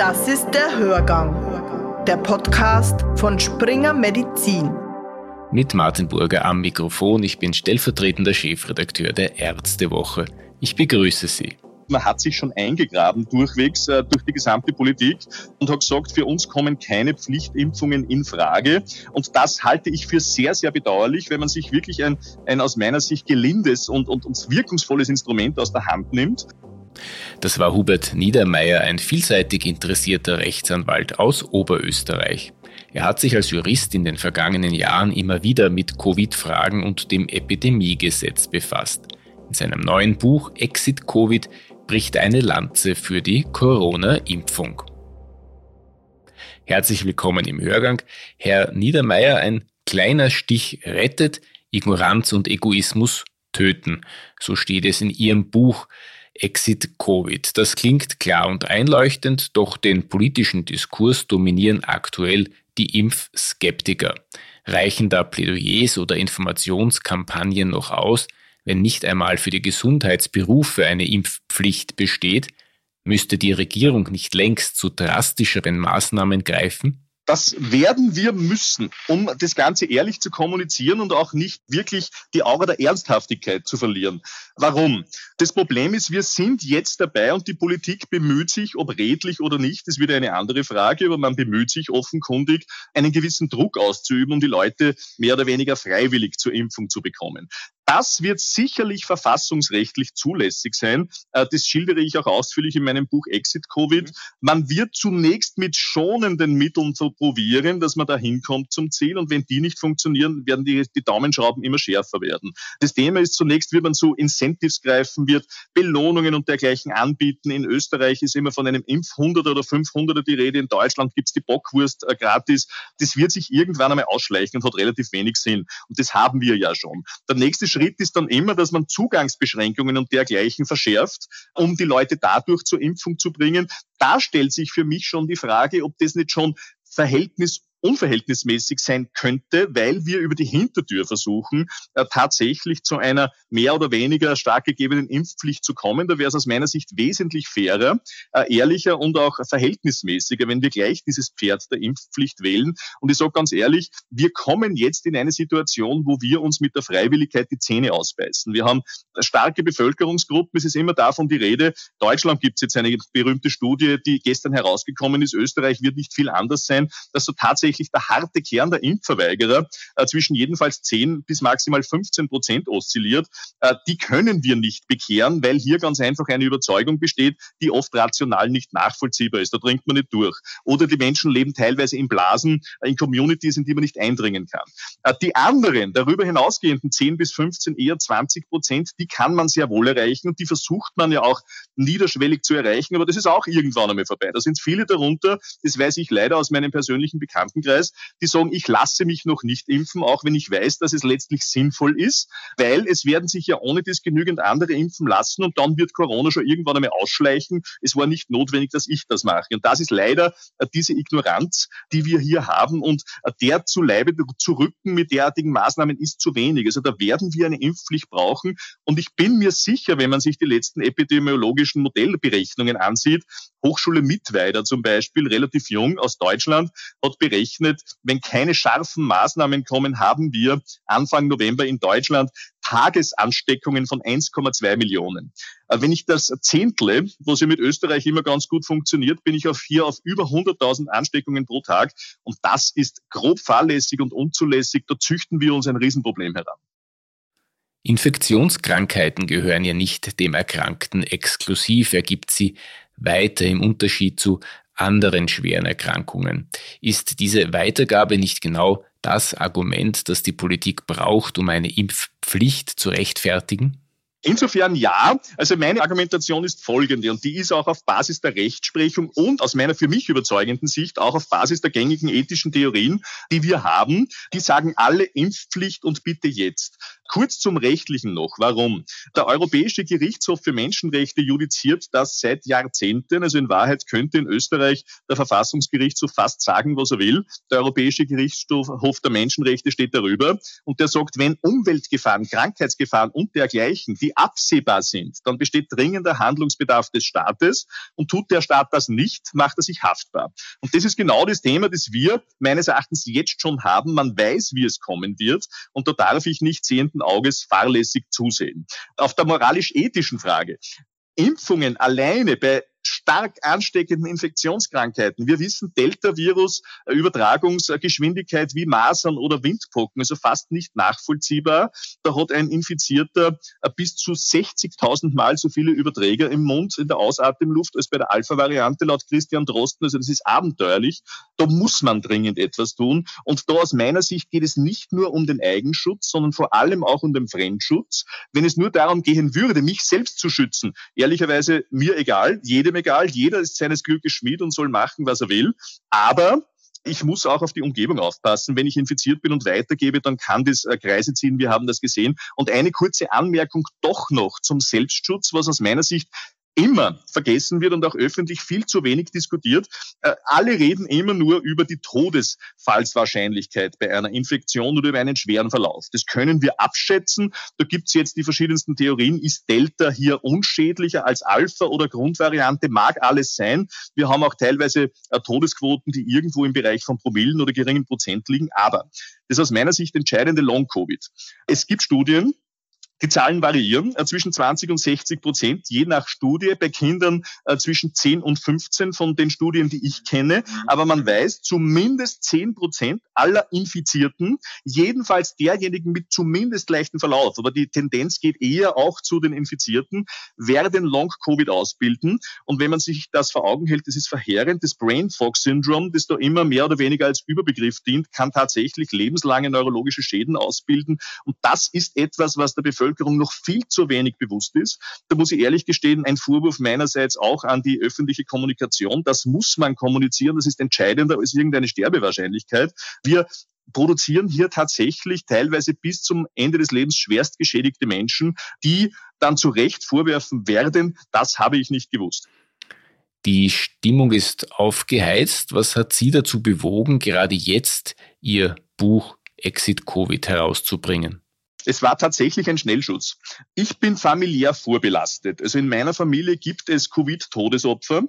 Das ist der Hörgang, der Podcast von Springer Medizin. Mit Martin Burger am Mikrofon. Ich bin stellvertretender Chefredakteur der Ärztewoche. Ich begrüße Sie. Man hat sich schon eingegraben durchwegs äh, durch die gesamte Politik und hat gesagt, für uns kommen keine Pflichtimpfungen in Frage. Und das halte ich für sehr, sehr bedauerlich, wenn man sich wirklich ein, ein aus meiner Sicht gelindes und, und, und wirkungsvolles Instrument aus der Hand nimmt. Das war Hubert Niedermeyer, ein vielseitig interessierter Rechtsanwalt aus Oberösterreich. Er hat sich als Jurist in den vergangenen Jahren immer wieder mit Covid-Fragen und dem Epidemiegesetz befasst. In seinem neuen Buch Exit Covid bricht eine Lanze für die Corona-Impfung. Herzlich willkommen im Hörgang. Herr Niedermeyer, ein kleiner Stich rettet, Ignoranz und Egoismus töten. So steht es in Ihrem Buch Exit Covid. Das klingt klar und einleuchtend, doch den politischen Diskurs dominieren aktuell die Impfskeptiker. Reichen da Plädoyers oder Informationskampagnen noch aus, wenn nicht einmal für die Gesundheitsberufe eine Impfpflicht besteht, müsste die Regierung nicht längst zu drastischeren Maßnahmen greifen? Das werden wir müssen, um das Ganze ehrlich zu kommunizieren und auch nicht wirklich die Aura der Ernsthaftigkeit zu verlieren. Warum? Das Problem ist, wir sind jetzt dabei und die Politik bemüht sich, ob redlich oder nicht, ist wieder eine andere Frage, aber man bemüht sich offenkundig, einen gewissen Druck auszuüben, um die Leute mehr oder weniger freiwillig zur Impfung zu bekommen. Das wird sicherlich verfassungsrechtlich zulässig sein. Äh, das schildere ich auch ausführlich in meinem Buch Exit Covid. Mhm. Man wird zunächst mit schonenden Mitteln so probieren, dass man da hinkommt zum Ziel. Und wenn die nicht funktionieren, werden die, die Daumenschrauben immer schärfer werden. Das Thema ist zunächst, wird man so Incentives greifen, wird Belohnungen und dergleichen anbieten. In Österreich ist immer von einem Impf 100 oder 500er die Rede. In Deutschland gibt's die Bockwurst äh, gratis. Das wird sich irgendwann einmal ausschleichen und hat relativ wenig Sinn. Und das haben wir ja schon. Der nächste Schritt Schritt ist dann immer, dass man Zugangsbeschränkungen und dergleichen verschärft, um die Leute dadurch zur Impfung zu bringen. Da stellt sich für mich schon die Frage, ob das nicht schon Verhältnis unverhältnismäßig sein könnte, weil wir über die Hintertür versuchen, äh, tatsächlich zu einer mehr oder weniger stark gegebenen Impfpflicht zu kommen. Da wäre es aus meiner Sicht wesentlich fairer, äh, ehrlicher und auch verhältnismäßiger, wenn wir gleich dieses Pferd der Impfpflicht wählen. Und ich sage ganz ehrlich, wir kommen jetzt in eine Situation, wo wir uns mit der Freiwilligkeit die Zähne ausbeißen. Wir haben starke Bevölkerungsgruppen. Es ist immer davon die Rede. Deutschland gibt es jetzt eine berühmte Studie, die gestern herausgekommen ist. Österreich wird nicht viel anders sein, dass so tatsächlich tatsächlich der harte Kern der Impfverweigerer äh, zwischen jedenfalls 10 bis maximal 15 Prozent oszilliert. Äh, die können wir nicht bekehren, weil hier ganz einfach eine Überzeugung besteht, die oft rational nicht nachvollziehbar ist. Da dringt man nicht durch. Oder die Menschen leben teilweise in Blasen, äh, in Communities, in die man nicht eindringen kann. Äh, die anderen, darüber hinausgehenden 10 bis 15, eher 20 Prozent, die kann man sehr wohl erreichen und die versucht man ja auch niederschwellig zu erreichen, aber das ist auch irgendwann einmal vorbei. Da sind viele darunter, das weiß ich leider aus meinem persönlichen Bekannten Bekanntenkreis, die sagen, ich lasse mich noch nicht impfen, auch wenn ich weiß, dass es letztlich sinnvoll ist, weil es werden sich ja ohne das genügend andere impfen lassen und dann wird Corona schon irgendwann einmal ausschleichen. Es war nicht notwendig, dass ich das mache. Und das ist leider äh, diese Ignoranz, die wir hier haben und äh, der zu Leibe zu rücken mit derartigen Maßnahmen ist zu wenig. Also da werden wir eine Impfpflicht brauchen und ich bin mir sicher, wenn man sich die letzten epidemiologischen Modellberechnungen ansieht, Hochschule Mittweida zum Beispiel, relativ jung aus Deutschland, hat berechnet, berechnet, wenn keine scharfen Maßnahmen kommen, haben wir Anfang November in Deutschland Tagesansteckungen von 1,2 Millionen. Äh, wenn ich das zehntle, was ja mit Österreich immer ganz gut funktioniert, bin ich auf hier auf über 100.000 Ansteckungen pro Tag. Und das ist grob fahrlässig und unzulässig. Da züchten wir uns ein Riesenproblem heran. Infektionskrankheiten gehören ja nicht dem Erkrankten exklusiv. Er gibt sie weiter im Unterschied zu anderen schweren Erkrankungen. Ist diese Weitergabe nicht genau das Argument, das die Politik braucht, um eine Impfpflicht zu rechtfertigen? Insofern ja. Also meine Argumentation ist folgende und die ist auch auf Basis der Rechtsprechung und aus meiner für mich überzeugenden Sicht auch auf Basis der gängigen ethischen Theorien, die wir haben. Die sagen alle Impfpflicht und bitte jetzt. Kurz zum Rechtlichen noch. Warum? Der Europäische Gerichtshof für Menschenrechte judiziert das seit Jahrzehnten. Also in Wahrheit könnte in Österreich der Verfassungsgerichtshof fast sagen, was er will. Der Europäische Gerichtshof der Menschenrechte steht darüber und der sagt, wenn Umweltgefahren, Krankheitsgefahren und dergleichen, die absehbar sind, dann besteht dringender Handlungsbedarf des Staates und tut der Staat das nicht, macht er sich haftbar. Und das ist genau das Thema, das wir meines Erachtens jetzt schon haben. Man weiß, wie es kommen wird und da darf ich nicht sehenden Auges fahrlässig zusehen. Auf der moralisch-ethischen Frage. Impfungen alleine bei stark ansteckenden Infektionskrankheiten. Wir wissen, Delta-Virus, äh, Übertragungsgeschwindigkeit wie Masern oder Windpocken, also fast nicht nachvollziehbar. Da hat ein Infizierter äh, bis zu 60.000 Mal so viele Überträger im Mund, in der Ausatemluft als bei der Alpha-Variante laut Christian Drosten. Also das ist abenteuerlich. Da muss man dringend etwas tun. Und da aus meiner Sicht geht es nicht nur um den Eigenschutz, sondern vor allem auch um den Fremdschutz. Wenn es nur darum gehen würde, mich selbst zu schützen, ehrlicherweise mir egal, jede jedem egal, jeder ist seines Glückes Schmied und soll machen, was er will. Aber ich muss auch auf die Umgebung aufpassen. Wenn ich infiziert bin und weitergebe, dann kann das äh, Kreise ziehen. Wir haben das gesehen. Und eine kurze Anmerkung doch noch zum Selbstschutz, was aus meiner Sicht immer vergessen wird und auch öffentlich viel zu wenig diskutiert. Äh, alle reden immer nur über die Todesfallswahrscheinlichkeit bei einer Infektion oder über einen schweren Verlauf. Das können wir abschätzen. Da gibt es jetzt die verschiedensten Theorien. Ist Delta hier unschädlicher als Alpha oder Grundvariante? Mag alles sein. Wir haben auch teilweise äh, Todesquoten, die irgendwo im Bereich von Promillen oder geringen Prozent liegen. Aber das ist aus meiner Sicht entscheidende Long-Covid. Es gibt Studien, die Zahlen variieren äh, zwischen 20 und 60 Prozent, je nach Studie, bei Kindern äh, zwischen 10 und 15 von den Studien, die ich kenne. Mhm. Aber man weiß, zumindest 10 Prozent aller Infizierten, jedenfalls derjenigen mit zumindest leichten Verlauf, aber die Tendenz geht eher auch zu den Infizierten, werden Long-Covid ausbilden. Und wenn man sich das vor Augen hält, das ist verheerend. Das Brain Fog Syndrome, das da immer mehr oder weniger als Überbegriff dient, kann tatsächlich lebenslange neurologische Schäden ausbilden. Und das ist etwas, was der Bevölkerung Bevölkerung noch viel zu wenig bewusst ist. Da muss ich ehrlich gestehen, ein Vorwurf meinerseits auch an die öffentliche Kommunikation. Das muss man kommunizieren. Das ist entscheidender als irgendeine Sterbewahrscheinlichkeit. Wir produzieren hier tatsächlich teilweise bis zum Ende des Lebens schwerst geschädigte Menschen, die dann zu Recht vorwerfen werden, das habe ich nicht gewusst. Die Stimmung ist aufgeheizt. Was hat Sie dazu bewogen, gerade jetzt Ihr Buch Exit Covid herauszubringen? Es war tatsächlich ein Schnellschuss. Ich bin familiär vorbelastet. Also in meiner Familie gibt es Covid-Todesopfer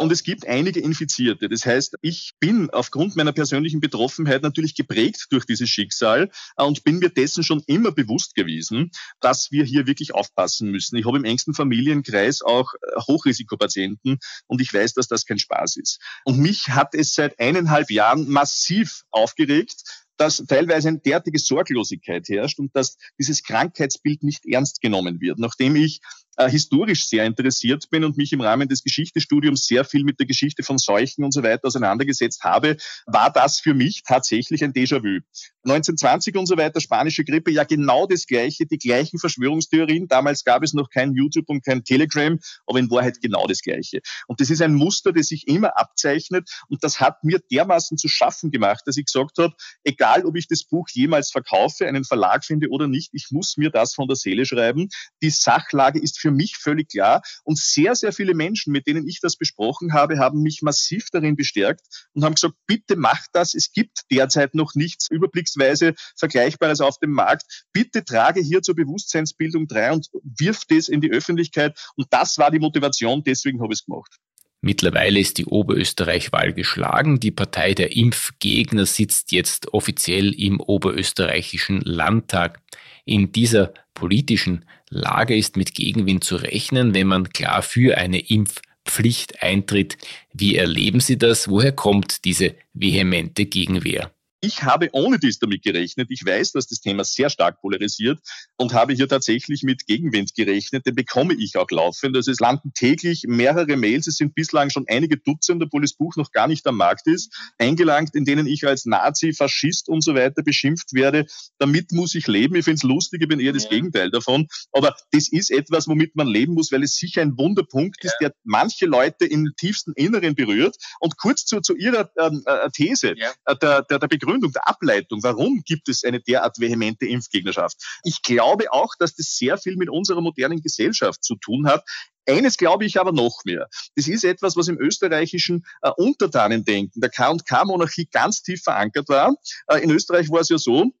und es gibt einige Infizierte. Das heißt, ich bin aufgrund meiner persönlichen Betroffenheit natürlich geprägt durch dieses Schicksal und bin mir dessen schon immer bewusst gewesen, dass wir hier wirklich aufpassen müssen. Ich habe im engsten Familienkreis auch äh, Hochrisikopatienten und ich weiß, dass das kein Spaß ist. Und mich hat es seit eineinhalb Jahren massiv aufgeregt, dass teilweise eine derartige Sorglosigkeit herrscht und dass dieses Krankheitsbild nicht ernst genommen wird. Nachdem ich äh, historisch sehr interessiert bin und mich im Rahmen des Geschichtestudiums sehr viel mit der Geschichte von Seuchen und so weiter auseinandergesetzt habe, war das für mich tatsächlich ein Déjà-vu. 1920 und so weiter, spanische Grippe, ja genau das Gleiche, die gleichen Verschwörungstheorien. Damals gab es noch kein YouTube und kein Telegram, aber in Wahrheit genau das Gleiche. Und das ist ein Muster, das sich immer abzeichnet und das hat mir dermaßen zu schaffen gemacht, dass ich gesagt habe, egal ob ich das Buch jemals verkaufe, einen Verlag finde oder nicht, ich muss mir das von der Seele schreiben. Die Sachlage ist für mich völlig klar und sehr, sehr viele Menschen, mit denen ich das besprochen habe, haben mich massiv darin bestärkt und haben gesagt, bitte macht das. Es gibt derzeit noch nichts Überblicks vergleichsweise Vergleichbares auf dem Markt. Bitte trage hier zur Bewusstseinsbildung drei und wirf das in die Öffentlichkeit. Und das war die Motivation, deswegen habe ich es gemacht. Mittlerweile ist die Oberösterreich-Wahl geschlagen. Die Partei der Impfgegner sitzt jetzt offiziell im Oberösterreichischen Landtag. In dieser politischen Lage ist mit Gegenwind zu rechnen, wenn man klar für eine Impfpflicht eintritt. Wie erleben Sie das? Woher kommt diese vehemente Gegenwehr? Ich habe ohne dies damit gerechnet. Ich weiß, dass das Thema sehr stark polarisiert und habe hier tatsächlich mit Gegenwind gerechnet. Den bekomme ich auch laufend. Also es landen täglich mehrere Mails. Es sind bislang schon einige Dutzend, obwohl das Buch noch gar nicht am Markt ist, eingelangt, in denen ich als Nazi, Faschist und so weiter beschimpft werde. Damit muss ich leben. Ich finde es lustig, ich bin eher das ja. Gegenteil davon. Aber das ist etwas, womit man leben muss, weil es sicher ein Wunderpunkt ja. ist, der manche Leute im tiefsten Inneren berührt. Und kurz zu, zu Ihrer ähm, äh, These, ja. äh, der, der, der Begründung Begründung, der Ableitung, warum gibt es eine derart vehemente Impfgegnerschaft. Ich glaube auch, dass das sehr viel mit unserer modernen Gesellschaft zu tun hat. Eines glaube ich aber noch mehr. Das ist etwas, was im österreichischen äh, Untertanendenken der K&K-Monarchie ganz tief verankert war. Äh, in Österreich war es ja so,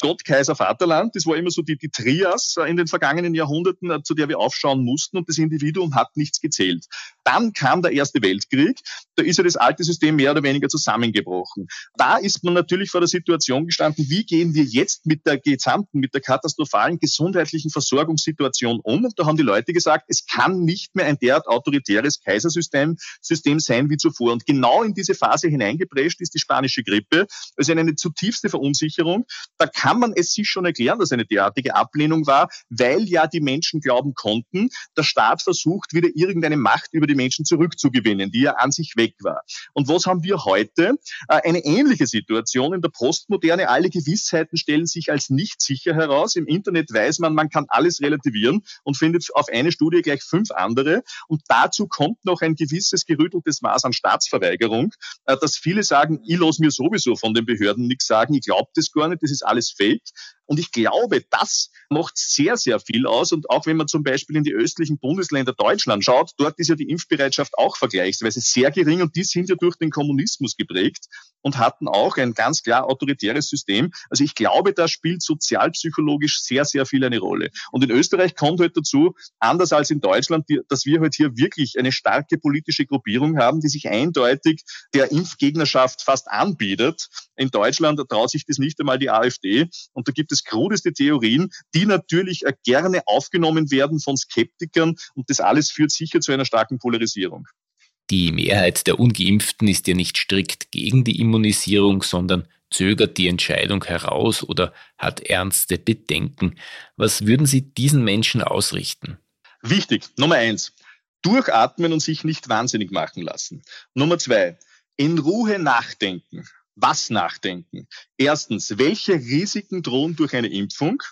Gott, Kaiser, Vaterland. Das war immer so die, die Trias äh, in den vergangenen Jahrhunderten, äh, zu der wir aufschauen mussten und das Individuum hat nichts gezählt. Dann kam der Erste Weltkrieg. Da ist ja das alte System mehr oder weniger zusammengebrochen. Da ist man natürlich vor der Situation gestanden, wie gehen wir jetzt mit der gesamten, mit der katastrophalen gesundheitlichen Versorgungssituation um? Und da haben die Leute gesagt, es kann nicht mehr ein derart autoritäres Kaisersystem System sein wie zuvor. Und genau in diese Phase hineingeprescht ist die spanische Grippe. Also eine zutiefste Verunsicherung. Da kann man es sich schon erklären, dass eine derartige Ablehnung war, weil ja die Menschen glauben konnten, der Staat versucht, wieder irgendeine Macht über die Menschen zurückzugewinnen, die ja an sich weg war. Und was haben wir heute? Äh, eine ähnliche Situation in der Postmoderne. Alle Gewissheiten stellen sich als nicht sicher heraus. Im Internet weiß man, man kann alles relativieren und findet auf eine Studie gleich fünf andere. Und dazu kommt noch ein gewisses gerütteltes Maß an Staatsverweigerung, äh, dass viele sagen, ich lasse mir sowieso von den Behörden nichts sagen, ich glaube das gar nicht, das ist alles fake. Und ich glaube, das macht sehr, sehr viel aus. Und auch wenn man zum Beispiel in die östlichen Bundesländer Deutschland schaut, dort ist ja die Impfbereitschaft auch vergleichsweise sehr gering und die sind ja durch den Kommunismus geprägt und hatten auch ein ganz klar autoritäres System. Also ich glaube, da spielt sozialpsychologisch sehr, sehr viel eine Rolle. Und in Österreich kommt halt dazu, anders als in Deutschland, dass wir halt hier wirklich eine starke politische Gruppierung haben, die sich eindeutig der Impfgegnerschaft fast anbietet. In Deutschland traut sich das nicht einmal die AfD. Und da gibt es krudeste Theorien, die natürlich gerne aufgenommen werden von Skeptikern. Und das alles führt sicher zu einer starken Polarisierung. Die Mehrheit der ungeimpften ist ja nicht strikt gegen die Immunisierung, sondern zögert die Entscheidung heraus oder hat ernste Bedenken. Was würden Sie diesen Menschen ausrichten? Wichtig, Nummer eins, durchatmen und sich nicht wahnsinnig machen lassen. Nummer zwei, in Ruhe nachdenken. Was nachdenken? Erstens, welche Risiken drohen durch eine Impfung?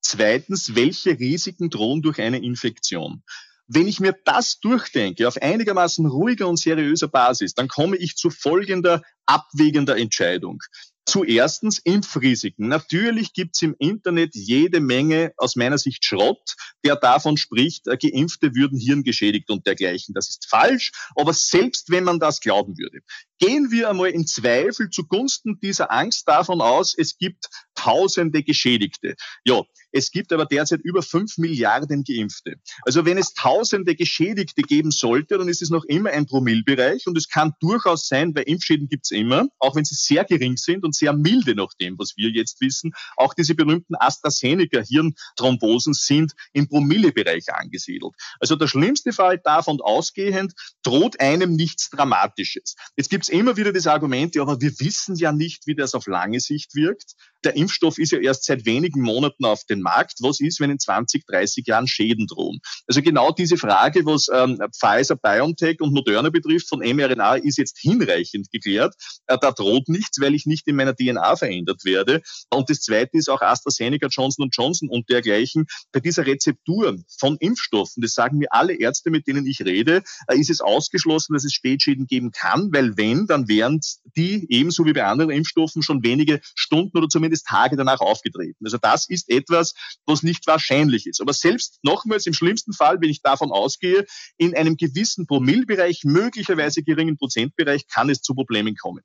Zweitens, welche Risiken drohen durch eine Infektion? Wenn ich mir das durchdenke auf einigermaßen ruhiger und seriöser Basis, dann komme ich zu folgender abwägender Entscheidung. Zuerstens Impfrisiken. Natürlich gibt's im Internet jede Menge aus meiner Sicht Schrott, der davon spricht, äh, Geimpfte würden hirngeschädigt und dergleichen. Das ist falsch, aber selbst wenn man das glauben würde, gehen wir einmal in Zweifel zugunsten dieser Angst davon aus, es gibt tausende Geschädigte. Ja, es gibt aber derzeit über fünf Milliarden Geimpfte. Also wenn es tausende Geschädigte geben sollte, dann ist es noch immer ein Promillbereich und es kann durchaus sein, weil Impfschäden gibt's immer, auch wenn sie sehr gering sind und sehr milde nach dem, was wir jetzt wissen. Auch diese berühmten AstraZeneca-Hirnthrombosen sind im Promillebereich angesiedelt. Also der schlimmste Fall davon ausgehend droht einem nichts Dramatisches. Jetzt gibt's immer wieder das Argument, ja, aber wir wissen ja nicht, wie das auf lange Sicht wirkt. Der Impfstoff ist ja erst seit wenigen Monaten auf den Markt. Was ist, wenn in 20, 30 Jahren Schäden drohen? Also genau diese Frage, was ähm, Pfizer, BioNTech und Moderna betrifft von mRNA, ist jetzt hinreichend geklärt. Äh, da droht nichts, weil ich nicht in meiner DNA verändert werde. Und das Zweite ist auch AstraZeneca, Johnson Johnson und dergleichen. Bei dieser Rezeptur von Impfstoffen, das sagen mir alle Ärzte, mit denen ich rede, äh, ist es ausgeschlossen, dass es Spätschäden geben kann, weil wenn, dann wären die ebenso wie bei anderen Impfstoffen schon wenige Stunden oder zumindest Tage danach aufgetreten. Also das ist etwas, was nicht wahrscheinlich ist. Aber selbst nochmals im schlimmsten Fall, wenn ich davon ausgehe, in einem gewissen Promillbereich, möglicherweise geringen Prozentbereich, kann es zu Problemen kommen.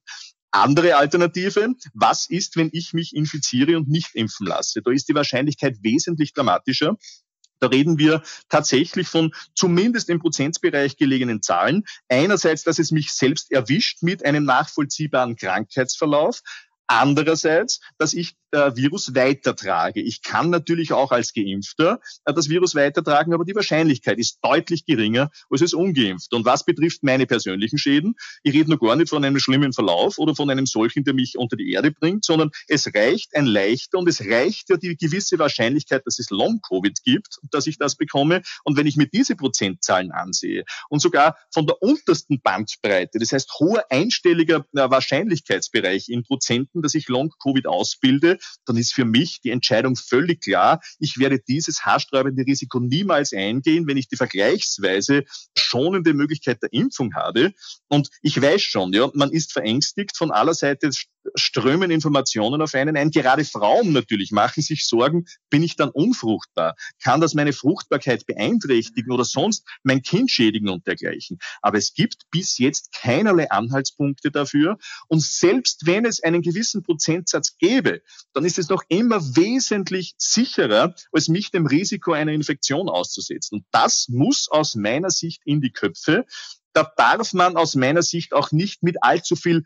Andere Alternative, was ist, wenn ich mich infiziere und nicht impfen lasse? Da ist die Wahrscheinlichkeit wesentlich dramatischer. Da reden wir tatsächlich von zumindest im Prozentsbereich gelegenen Zahlen. Einerseits, dass es mich selbst erwischt mit einem nachvollziehbaren Krankheitsverlauf. Andererseits, dass ich äh, Virus weitertrage. Ich kann natürlich auch als Geimpfter äh, das Virus weitertragen, aber die Wahrscheinlichkeit ist deutlich geringer als es ungeimpft. Und was betrifft meine persönlichen Schäden, ich rede noch gar nicht von einem schlimmen Verlauf oder von einem solchen, der mich unter die Erde bringt, sondern es reicht ein leichter und es reicht ja die gewisse Wahrscheinlichkeit, dass es Long-Covid gibt, dass ich das bekomme. Und wenn ich mir diese Prozentzahlen ansehe und sogar von der untersten Bandbreite, das heißt hoher einstelliger äh, Wahrscheinlichkeitsbereich in Prozenten, dass ich Long-Covid ausbilde, dann ist für mich die Entscheidung völlig klar. Ich werde dieses haarsträubende Risiko niemals eingehen, wenn ich die vergleichsweise schonende Möglichkeit der Impfung habe. Und ich weiß schon, ja, man ist verängstigt von aller Seite strömen Informationen auf einen ein. Gerade Frauen natürlich machen sich Sorgen, bin ich dann unfruchtbar? Kann das meine Fruchtbarkeit beeinträchtigen oder sonst mein Kind schädigen und dergleichen? Aber es gibt bis jetzt keinerlei Anhaltspunkte dafür. Und selbst wenn es einen gewissen Prozentsatz gäbe, dann ist es noch immer wesentlich sicherer, als mich dem Risiko einer Infektion auszusetzen. Und das muss aus meiner Sicht in die Köpfe. Da darf man aus meiner Sicht auch nicht mit allzu viel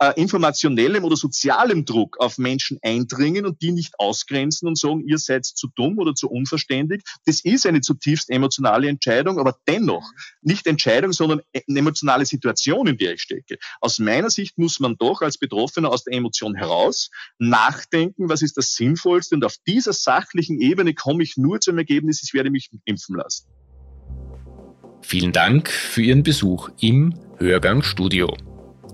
äh, informationellem oder sozialem Druck auf Menschen eindringen und die nicht ausgrenzen und sagen, ihr seid zu dumm oder zu unverständig. Das ist eine zutiefst emotionale Entscheidung, aber dennoch nicht Entscheidung, sondern eine emotionale Situation, in der ich stecke. Aus meiner Sicht muss man doch als Betroffener aus der Emotion heraus nachdenken, was ist das Sinnvollste und auf dieser sachlichen Ebene komme ich nur zum Ergebnis, ich werde mich impfen lassen. Vielen Dank für Ihren Besuch im Hörgang Studio.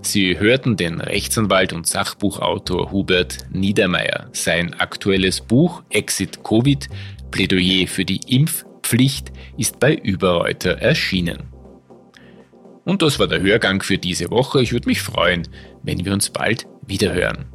Sie hörten den Rechtsanwalt und Sachbuchautor Hubert Niedermeyer. Sein aktuelles Buch Exit Covid, Plädoyer für die Impfpflicht, ist bei Überreuter erschienen. Und das war der Hörgang für diese Woche. Ich würde mich freuen, wenn wir uns bald wiederhören.